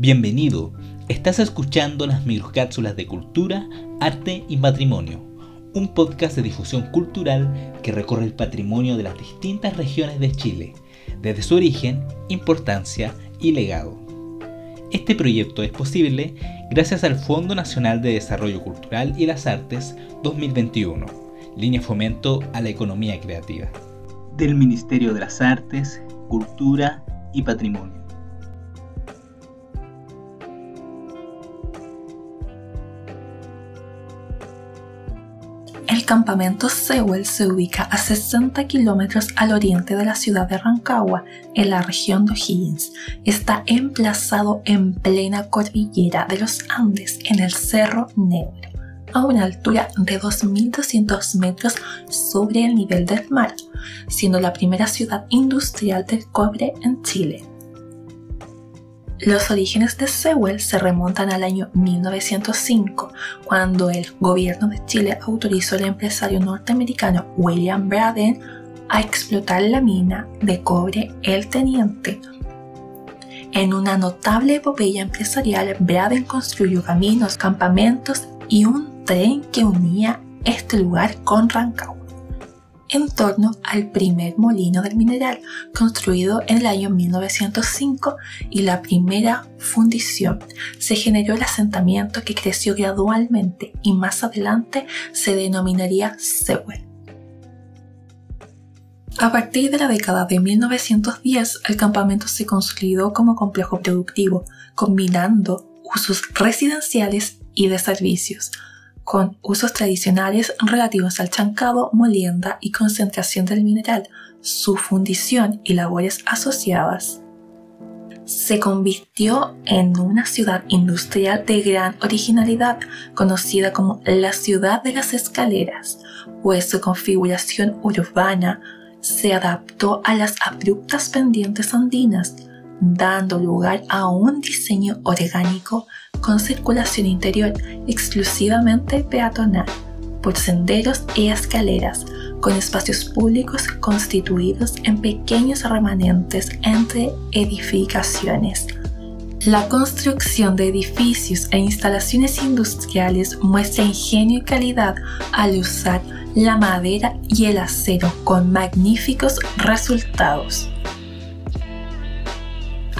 Bienvenido, estás escuchando las microcápsulas de cultura, arte y patrimonio, un podcast de difusión cultural que recorre el patrimonio de las distintas regiones de Chile, desde su origen, importancia y legado. Este proyecto es posible gracias al Fondo Nacional de Desarrollo Cultural y las Artes 2021, línea fomento a la economía creativa, del Ministerio de las Artes, Cultura y Patrimonio. Campamento Sewell se ubica a 60 kilómetros al oriente de la ciudad de Rancagua, en la región de O'Higgins. Está emplazado en plena cordillera de los Andes, en el Cerro Negro, a una altura de 2.200 metros sobre el nivel del mar, siendo la primera ciudad industrial del cobre en Chile. Los orígenes de Sewell se remontan al año 1905, cuando el gobierno de Chile autorizó al empresario norteamericano William Braden a explotar la mina de cobre El Teniente. En una notable epopeya empresarial, Braden construyó caminos, campamentos y un tren que unía este lugar con Rancagua en torno al primer molino del mineral, construido en el año 1905 y la primera fundición. Se generó el asentamiento que creció gradualmente y más adelante se denominaría Sewell. A partir de la década de 1910, el campamento se consolidó como complejo productivo, combinando usos residenciales y de servicios, con usos tradicionales relativos al chancado, molienda y concentración del mineral, su fundición y labores asociadas. Se convirtió en una ciudad industrial de gran originalidad, conocida como la ciudad de las escaleras, pues su configuración urbana se adaptó a las abruptas pendientes andinas, dando lugar a un diseño orgánico con circulación interior exclusivamente peatonal, por senderos y escaleras, con espacios públicos constituidos en pequeños remanentes entre edificaciones. La construcción de edificios e instalaciones industriales muestra ingenio y calidad al usar la madera y el acero con magníficos resultados.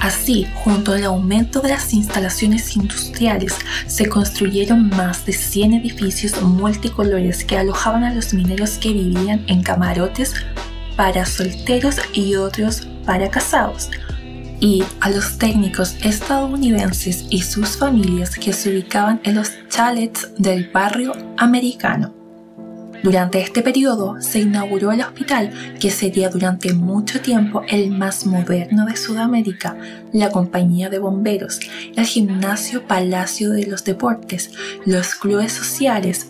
Así, junto al aumento de las instalaciones industriales, se construyeron más de 100 edificios multicolores que alojaban a los mineros que vivían en camarotes para solteros y otros para casados, y a los técnicos estadounidenses y sus familias que se ubicaban en los chalets del barrio americano. Durante este periodo se inauguró el hospital, que sería durante mucho tiempo el más moderno de Sudamérica, la compañía de bomberos, el gimnasio Palacio de los Deportes, los clubes sociales,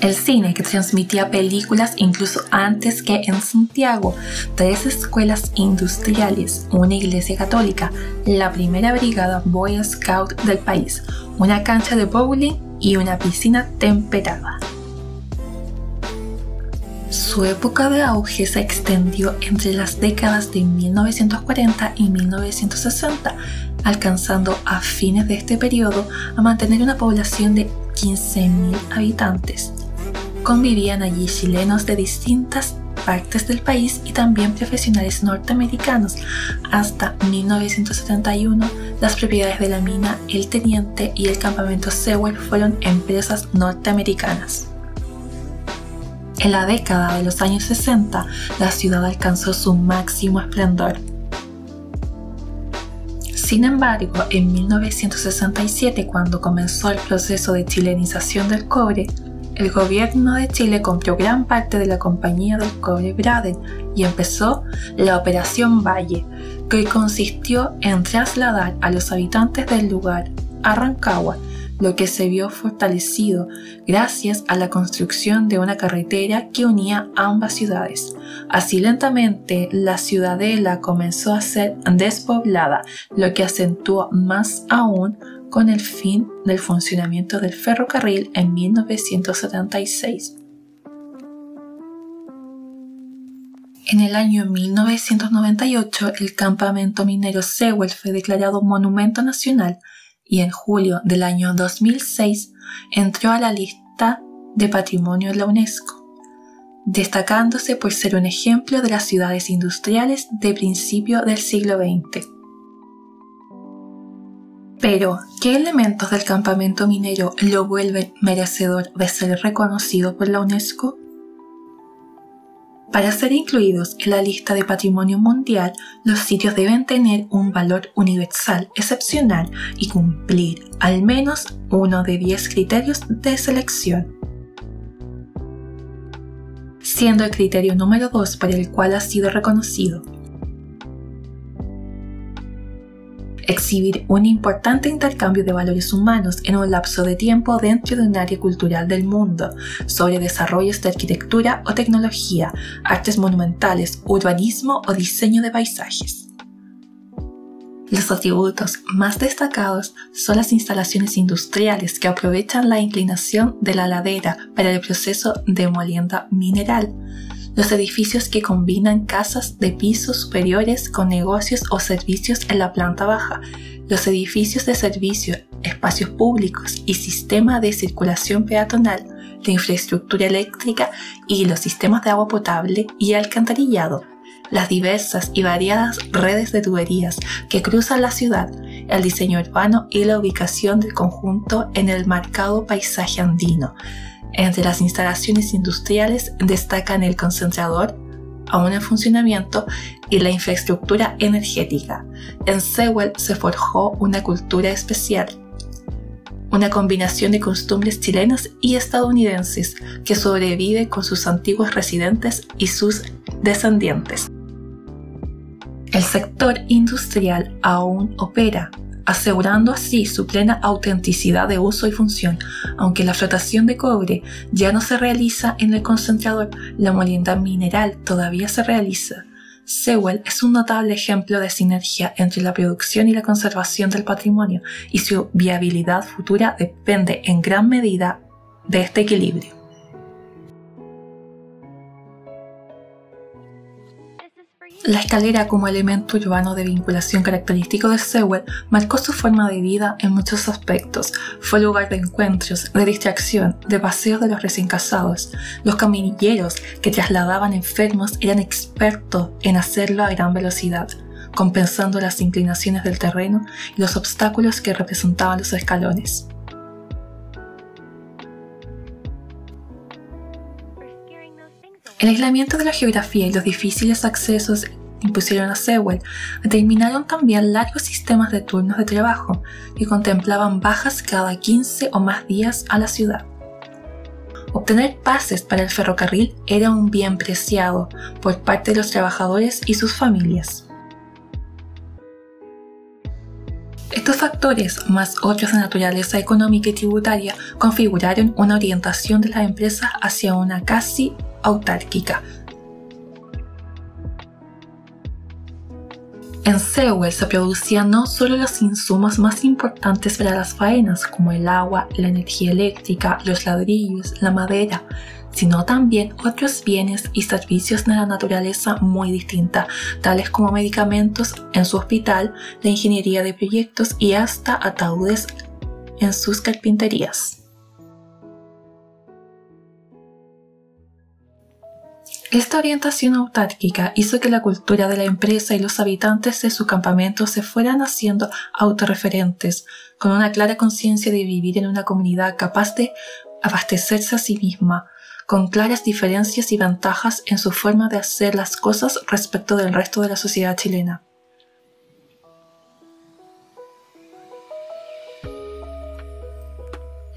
el cine que transmitía películas incluso antes que en Santiago, tres escuelas industriales, una iglesia católica, la primera brigada Boy Scout del país, una cancha de bowling y una piscina temperada. Su época de auge se extendió entre las décadas de 1940 y 1960, alcanzando a fines de este periodo a mantener una población de 15.000 habitantes. Convivían allí chilenos de distintas partes del país y también profesionales norteamericanos. Hasta 1971, las propiedades de la mina El Teniente y el campamento Sewell fueron empresas norteamericanas. En la década de los años 60, la ciudad alcanzó su máximo esplendor. Sin embargo, en 1967, cuando comenzó el proceso de chilenización del cobre, el gobierno de Chile compró gran parte de la compañía del cobre Braden y empezó la Operación Valle, que consistió en trasladar a los habitantes del lugar a Rancagua lo que se vio fortalecido gracias a la construcción de una carretera que unía ambas ciudades. Así lentamente la ciudadela comenzó a ser despoblada, lo que acentuó más aún con el fin del funcionamiento del ferrocarril en 1976. En el año 1998, el campamento minero Sewell fue declarado Monumento Nacional y en julio del año 2006 entró a la lista de patrimonio de la UNESCO destacándose por ser un ejemplo de las ciudades industriales de principio del siglo XX. Pero, ¿qué elementos del campamento minero lo vuelven merecedor de ser reconocido por la UNESCO? Para ser incluidos en la lista de patrimonio mundial, los sitios deben tener un valor universal excepcional y cumplir al menos uno de 10 criterios de selección siendo el criterio número 2 por el cual ha sido reconocido. Exhibir un importante intercambio de valores humanos en un lapso de tiempo dentro de un área cultural del mundo, sobre desarrollos de arquitectura o tecnología, artes monumentales, urbanismo o diseño de paisajes. Los atributos más destacados son las instalaciones industriales que aprovechan la inclinación de la ladera para el proceso de molienda mineral, los edificios que combinan casas de pisos superiores con negocios o servicios en la planta baja, los edificios de servicio, espacios públicos y sistema de circulación peatonal, la infraestructura eléctrica y los sistemas de agua potable y alcantarillado, las diversas y variadas redes de tuberías que cruzan la ciudad, el diseño urbano y la ubicación del conjunto en el marcado paisaje andino. Entre las instalaciones industriales destacan el concentrador, aún en funcionamiento, y la infraestructura energética. En Sewell se forjó una cultura especial, una combinación de costumbres chilenas y estadounidenses que sobrevive con sus antiguos residentes y sus descendientes. El sector industrial aún opera, asegurando así su plena autenticidad de uso y función. Aunque la flotación de cobre ya no se realiza en el concentrador, la molienda mineral todavía se realiza. Sewell es un notable ejemplo de sinergia entre la producción y la conservación del patrimonio, y su viabilidad futura depende en gran medida de este equilibrio. La escalera como elemento urbano de vinculación característico de Sewell marcó su forma de vida en muchos aspectos. Fue lugar de encuentros, de distracción, de paseos de los recién casados. Los caminilleros que trasladaban enfermos eran expertos en hacerlo a gran velocidad, compensando las inclinaciones del terreno y los obstáculos que representaban los escalones. El aislamiento de la geografía y los difíciles accesos impusieron a Sewell determinaron también largos sistemas de turnos de trabajo que contemplaban bajas cada 15 o más días a la ciudad. Obtener pases para el ferrocarril era un bien preciado por parte de los trabajadores y sus familias. Estos factores, más otros de naturaleza económica y tributaria, configuraron una orientación de las empresas hacia una casi autárquica. En Sewell se producían no solo los insumos más importantes para las faenas, como el agua, la energía eléctrica, los ladrillos, la madera, sino también otros bienes y servicios de la naturaleza muy distinta, tales como medicamentos en su hospital, la ingeniería de proyectos y hasta ataúdes en sus carpinterías. Esta orientación autárquica hizo que la cultura de la empresa y los habitantes de su campamento se fueran haciendo autorreferentes, con una clara conciencia de vivir en una comunidad capaz de abastecerse a sí misma, con claras diferencias y ventajas en su forma de hacer las cosas respecto del resto de la sociedad chilena.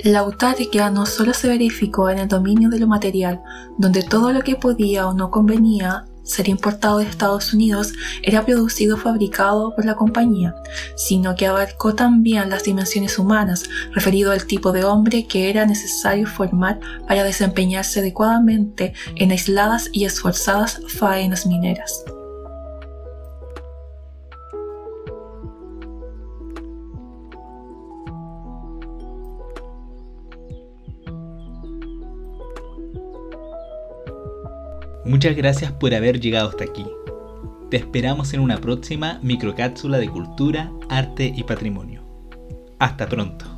La autarquía no solo se verificó en el dominio de lo material, donde todo lo que podía o no convenía ser importado de Estados Unidos era producido o fabricado por la compañía, sino que abarcó también las dimensiones humanas, referido al tipo de hombre que era necesario formar para desempeñarse adecuadamente en aisladas y esforzadas faenas mineras. Muchas gracias por haber llegado hasta aquí. Te esperamos en una próxima microcápsula de cultura, arte y patrimonio. Hasta pronto.